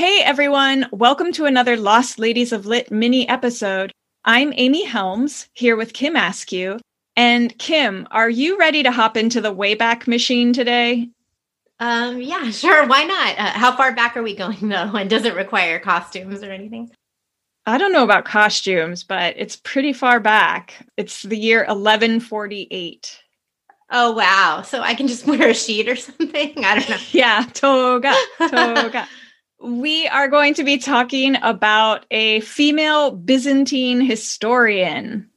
Hey everyone, welcome to another Lost Ladies of Lit mini episode. I'm Amy Helmes here with Kim Askew. And Kim, are you ready to hop into the Wayback Machine today? Um, yeah, sure. Why not? Uh, how far back are we going though? And does it require costumes or anything? I don't know about costumes, but it's pretty far back. It's the year 1148. Oh, wow. So I can just wear a sheet or something? I don't know. yeah, toga, toga. We are going to be talking about a female Byzantine historian.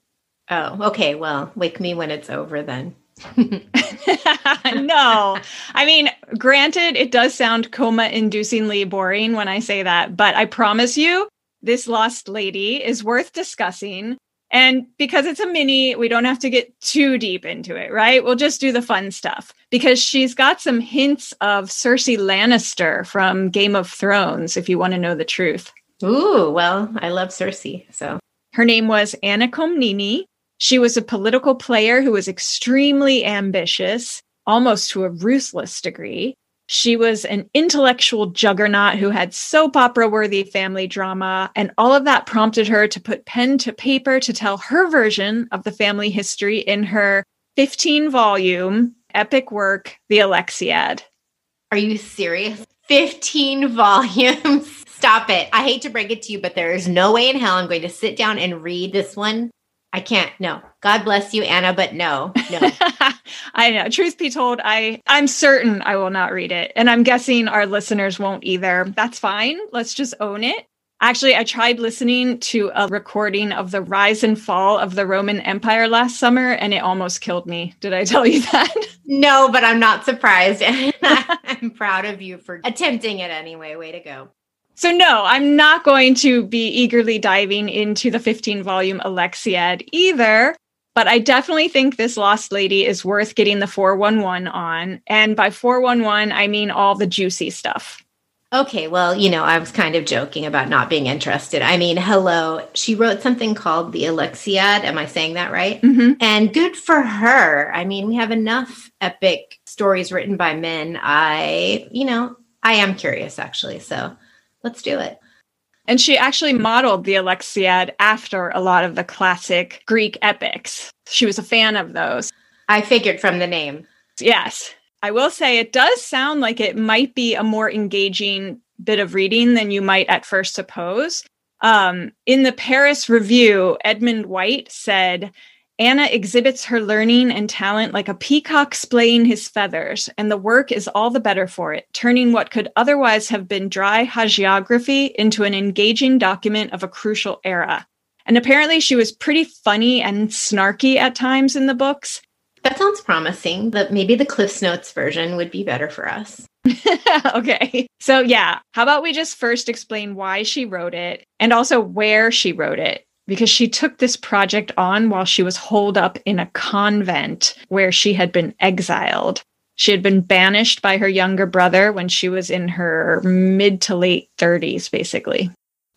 Oh, okay. Well, wake me when it's over then. no, I mean, granted, it does sound coma inducingly boring when I say that, but I promise you, this lost lady is worth discussing. And because it's a mini, we don't have to get too deep into it, right? We'll just do the fun stuff because she's got some hints of Cersei Lannister from Game of Thrones, if you want to know the truth. Ooh, well, I love Cersei. So her name was Anna Komnene. She was a political player who was extremely ambitious, almost to a ruthless degree. She was an intellectual juggernaut who had soap opera worthy family drama, and all of that prompted her to put pen to paper to tell her version of the family history in her 15 volume epic work, The Alexiad. Are you serious? 15 volumes. Stop it. I hate to break it to you, but there is no way in hell I'm going to sit down and read this one I can't. No. God bless you, Anna, but no. No. I know. Truth be told, I I'm certain I will not read it. And I'm guessing our listeners won't either. That's fine. Let's just own it. Actually, I tried listening to a recording of the rise and fall of the Roman Empire last summer and it almost killed me. Did I tell you that? No, but I'm not surprised. And I'm proud of you for attempting it anyway. Way to go. So, no, I'm not going to be eagerly diving into the 15 volume Alexiad either, but I definitely think this Lost Lady is worth getting the 411 on. And by 411, I mean all the juicy stuff. Okay, well, you know, I was kind of joking about not being interested. I mean, hello, she wrote something called the Alexiad. Am I saying that right? Mm-hmm. And good for her. I mean, we have enough epic stories written by men. I, you know, I am curious actually. So let's do it. And she actually modeled the Alexiad after a lot of the classic Greek epics. She was a fan of those. I figured from the name. Yes. I will say it does sound like it might be a more engaging bit of reading than you might at first suppose. Um, in the Paris Review, Edmund White said Anna exhibits her learning and talent like a peacock splaying his feathers, and the work is all the better for it, turning what could otherwise have been dry hagiography into an engaging document of a crucial era. And apparently, she was pretty funny and snarky at times in the books. That sounds promising, but maybe the Cliff's Notes version would be better for us. okay. So, yeah, how about we just first explain why she wrote it and also where she wrote it? Because she took this project on while she was holed up in a convent where she had been exiled. She had been banished by her younger brother when she was in her mid to late 30s, basically.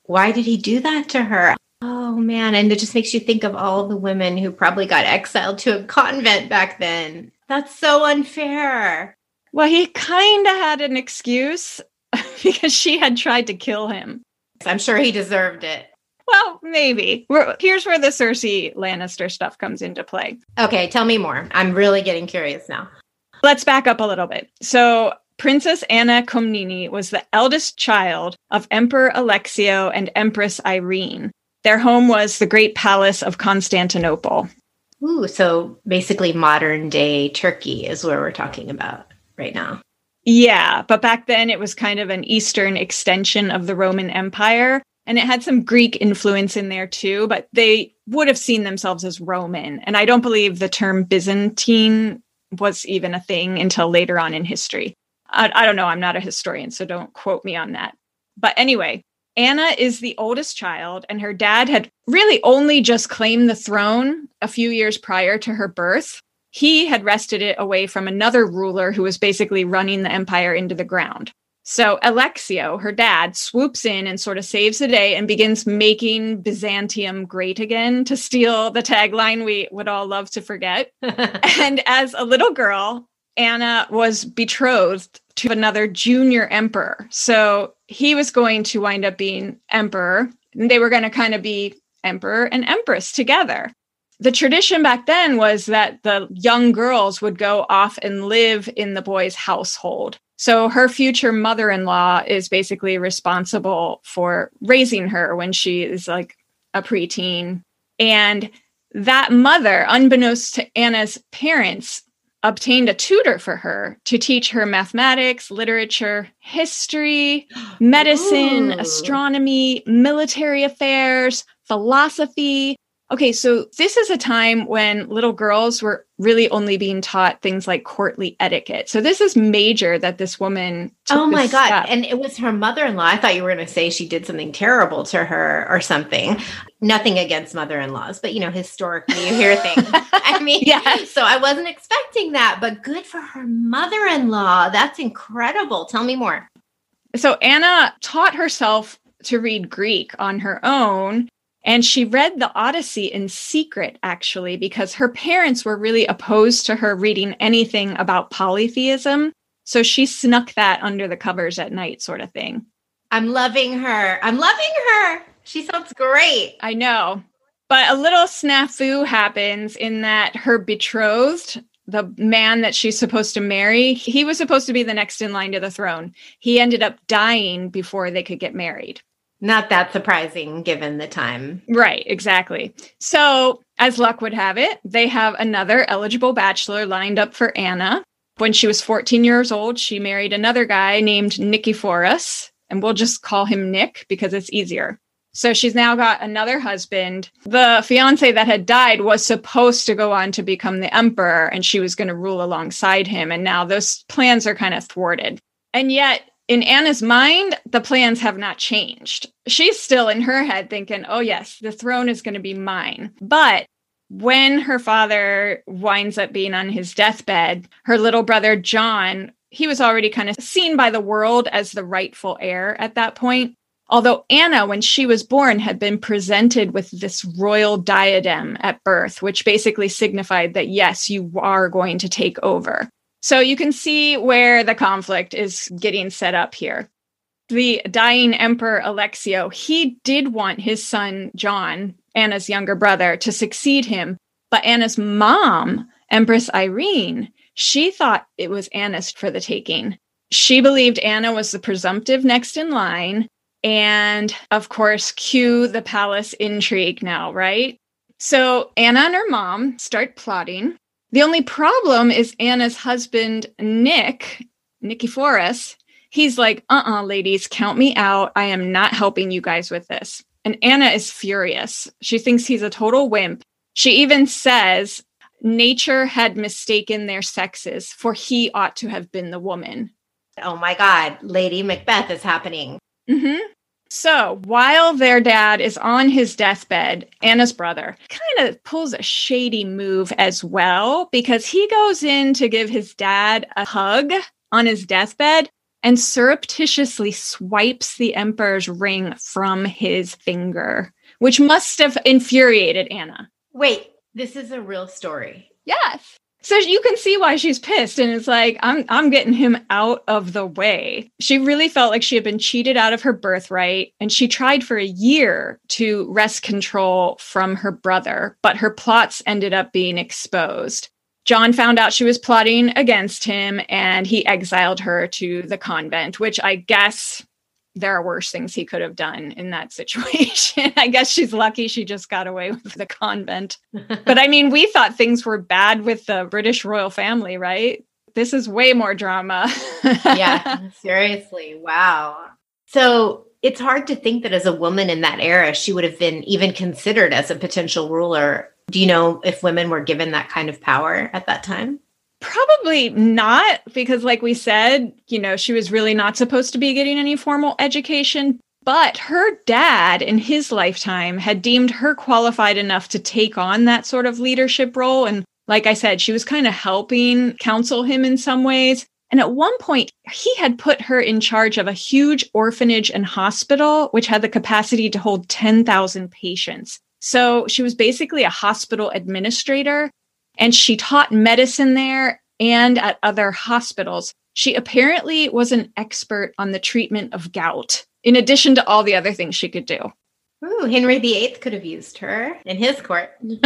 Why did he do that to her? Oh man, and it just makes you think of all the women who probably got exiled to a convent back then. That's so unfair. Well, he kind of had an excuse because she had tried to kill him. I'm sure he deserved it. Well, maybe. We're, here's where the Cersei Lannister stuff comes into play. Okay, tell me more. I'm really getting curious now. Let's back up a little bit. So, Princess Anna Komnene was the eldest child of Emperor Alexio and Empress Irene. Their home was the Great Palace of Constantinople. Ooh, so basically modern day Turkey is where we're talking about right now. Yeah, but back then it was kind of an eastern extension of the Roman Empire and it had some Greek influence in there too, but they would have seen themselves as Roman. And I don't believe the term Byzantine was even a thing until later on in history. I, I, don't know. I'm not a historian, so don't quote me on that. But anyway, Anna is the oldest child, and her dad had really only just claimed the throne a few years prior to her birth. He had wrested it away from another ruler who was basically running the empire into the ground. So Alexio, her dad, swoops in and sort of saves the day and begins making Byzantium great again to steal the tagline we would all love to forget. and as a little girl, Anna was betrothed to another junior emperor. So he was going to wind up being emperor. And they were going to kind of be emperor and empress together. The tradition back then was that the young girls would go off and live in the boy's household. So her future mother in law is basically responsible for raising her when she is like a preteen. And that mother, unbeknownst to Anna's parents, obtained a tutor for her to teach her mathematics, literature, history, medicine, Ooh. astronomy, military affairs, philosophy, Okay, so this is a time when little girls were really only being taught things like courtly etiquette. So this is major that this woman. oh my god! Step. And it was her mother-in-law. I thought you were going to say she did something terrible to her or something. Nothing against mother-in-laws, but you know, historically, you hear things. I mean, yeah. So I wasn't expecting that, but good for her mother-in-law. That's incredible. Tell me more. So Anna taught herself to read Greek on her own and she read the Odyssey in secret, actually, because her parents were really opposed to her reading anything about polytheism. So she snuck that under the covers at night, sort of thing. I'm loving her. I'm loving her. She sounds great. I know. But a little snafu happens in that her betrothed, the man that she's supposed to marry, he was supposed to be the next in line to the throne. He ended up dying before they could get married. Not that surprising given the time. Right, exactly. So, as luck would have it, they have another eligible bachelor lined up for Anna. When she was 14 years old, she married another guy named Nicephorus, and we'll just call him Nick because it's easier. So she's now got another husband. The fiance that had died was supposed to go on to become the emperor, and she was going to rule alongside him. And now those plans are kind of thwarted. And yet, in Anna's mind, the plans have not changed. She's still in her head thinking, oh, yes, the throne is going to be mine. But when her father winds up being on his deathbed, her little brother, John, he was already kind of seen by the world as the rightful heir at that point. Although Anna, when she was born, had been presented with this royal diadem at birth, which basically signified that, yes, you are going to take over. So you can see where the conflict is getting set up here. The dying emperor Alexio, he did want his son John, Anna's younger brother, to succeed him, but Anna's mom, Empress Irene, she thought it was Anna's for the taking. She believed Anna was the presumptive next in line. And of course, cue the palace intrigue now, right? So Anna and her mom start plotting. The only problem is Anna's husband, Nick, Nicephorus. He's like, uh uh-uh, uh ladies, count me out. I am not helping you guys with this. And Anna is furious. She thinks he's a total wimp. She even says, Nature had mistaken their sexes, for he ought to have been the woman. Oh my God, Lady Macbeth is happening. Mm-hmm. So while their dad is on his deathbed, Anna's brother kind of pulls a shady move as well because he goes in to give his dad a hug on his deathbed and surreptitiously swipes the emperor's ring from his finger, which must have infuriated Anna. Wait, this is a real story. Yes. So you can see why she's pissed and it's like I'm I'm getting him out of the way. She really felt like she had been cheated out of her birthright and she tried for a year to wrest control from her brother, but her plots ended up being exposed. John found out she was plotting against him and he exiled her to the convent, which I guess there are worse things he could have done in that situation. I guess she's lucky she just got away with the convent. but I mean, we thought things were bad with the British royal family, right? This is way more drama. yeah, seriously. Wow. So it's hard to think that as a woman in that era, she would have been even considered as a potential ruler. Do you know if women were given that kind of power at that time? Probably not, because, like we said, you know, she was really not supposed to be getting any formal education. But her dad, in his lifetime, had deemed her qualified enough to take on that sort of leadership role. And like I said, she was kind of helping counsel him in some ways. And at one point, he had put her in charge of a huge orphanage and hospital, which had the capacity to hold 10,000 patients. So she was basically a hospital administrator and she taught medicine there and at other hospitals. She apparently was an expert on the treatment of gout, in addition to all the other things she could do. Ooh, Henry VIII could have used her in his court.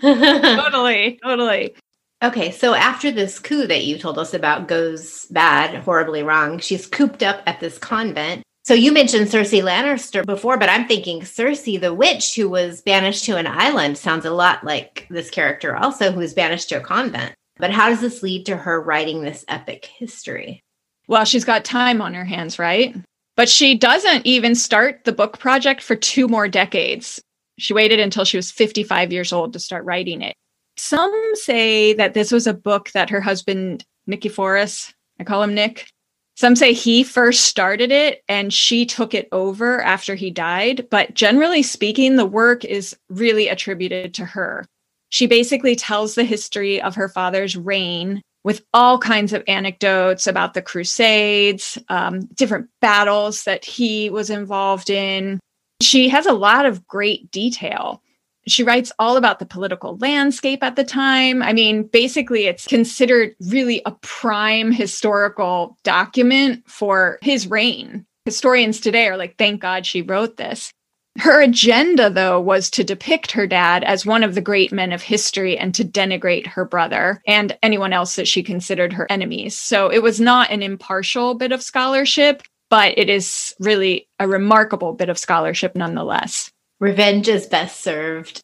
totally, totally. Okay, so after this coup that you told us about goes bad, horribly wrong, she's cooped up at this convent. So you mentioned Cersei Lannister before, but I'm thinking Circe the witch who was banished to an island sounds a lot like this character also who was banished to a convent. But how does this lead to her writing this epic history? Well, she's got time on her hands, right? But she doesn't even start the book project for two more decades. She waited until she was 55 years old to start writing it. Some say that this was a book that her husband, Nicephorus, I call him Nick, some say he first started it and she took it over after he died. But generally speaking, the work is really attributed to her. She basically tells the history of her father's reign with all kinds of anecdotes about the Crusades, um, different battles that he was involved in. She has a lot of great detail. She writes all about the political landscape at the time. I mean, basically, it's considered really a prime historical document for his reign. Historians today are like, thank God she wrote this. Her agenda, though, was to depict her dad as one of the great men of history and to denigrate her brother and anyone else that she considered her enemies. So it was not an impartial bit of scholarship, but it is really a remarkable bit of scholarship nonetheless. Revenge is best served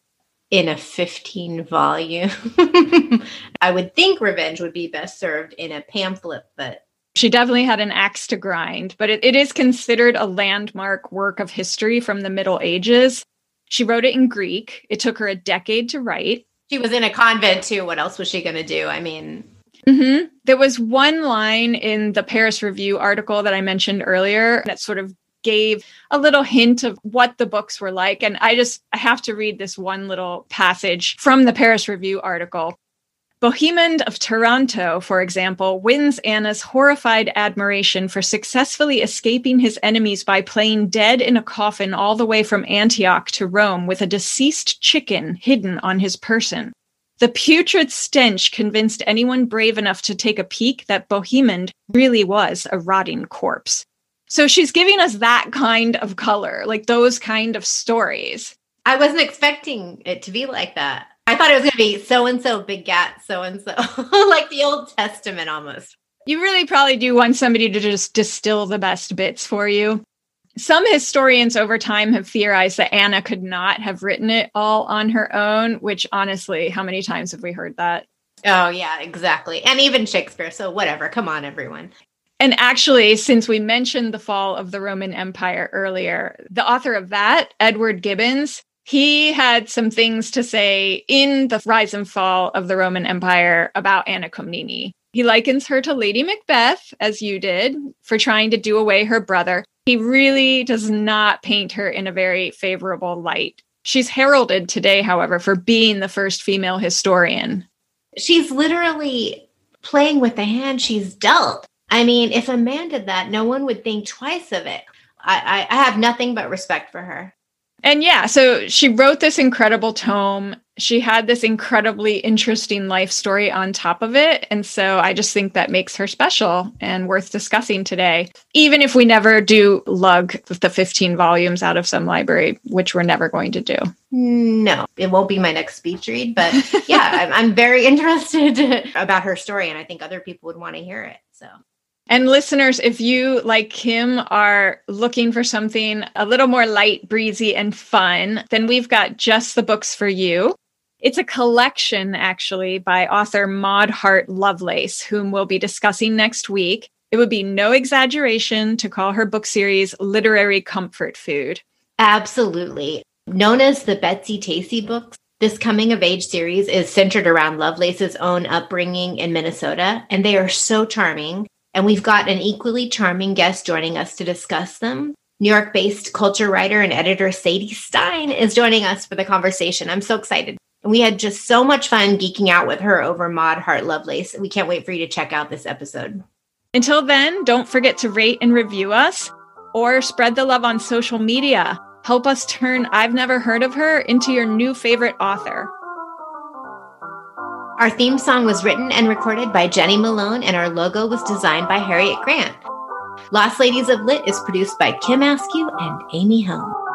in a 15 volume. I would think Revenge would be best served in a pamphlet, but she definitely had an axe to grind, but it, it is considered a landmark work of history from the Middle Ages. She wrote it in Greek. It took her a decade to write. She was in a convent too. What else was she going to do? I mean, mm-hmm. there was one line in the Paris Review article that I mentioned earlier that sort of gave a little hint of what the books were like. And I just I have to read this one little passage from the Paris Review article. Bohemond of Taranto, for example, wins Anna's horrified admiration for successfully escaping his enemies by playing dead in a coffin all the way from Antioch to Rome with a deceased chicken hidden on his person. The putrid stench convinced anyone brave enough to take a peek that Bohemond really was a rotting corpse. So she's giving us that kind of color, like those kind of stories. I wasn't expecting it to be like that. I thought it was going to be so and so begat so and so, like the Old Testament almost. You really probably do want somebody to just distill the best bits for you. Some historians over time have theorized that Anna could not have written it all on her own, which honestly, how many times have we heard that? Oh, yeah, exactly. And even Shakespeare. So, whatever. Come on, everyone. And actually, since we mentioned the fall of the Roman Empire earlier, the author of that, Edward Gibbons, he had some things to say in the rise and fall of the Roman Empire about Anna Komnene. He likens her to Lady Macbeth, as you did, for trying to do away her brother. He really does not paint her in a very favorable light. She's heralded today, however, for being the first female historian. She's literally playing with the hand she's dealt. I mean, if a man did that, no one would think twice of it. I, I, I have nothing but respect for her. And yeah, so she wrote this incredible tome. She had this incredibly interesting life story on top of it. And so I just think that makes her special and worth discussing today, even if we never do lug the 15 volumes out of some library, which we're never going to do. No, it won't be my next speech read. But yeah, I'm, I'm very interested about her story. And I think other people would want to hear it. So and listeners, if you, like Kim, are looking for something a little more light, breezy, and fun, then we've got just the books for you. It's a collection, actually, by author Maud Hart Lovelace, whom we'll be discussing next week. It would be no exaggeration to call her book series literary comfort food. Absolutely. Known as the Betsy Tacy books, this coming of age series is centered around Lovelace's own upbringing in Minnesota, and they are so charming. And we've got an equally charming guest joining us to discuss them. New York based culture writer and editor Sadie Stein is joining us for the conversation. I'm so excited. And we had just so much fun geeking out with her over Maud Hart Lovelace. We can't wait for you to check out this episode. Until then, don't forget to rate and review us or spread the love on social media. Help us turn I've Never Heard of Her into your new favorite author. Our theme song was written and recorded by Jenny Malone, and our logo was designed by Harriet Grant. Lost Ladies of Lit is produced by Kim Askew and Amy Helmes.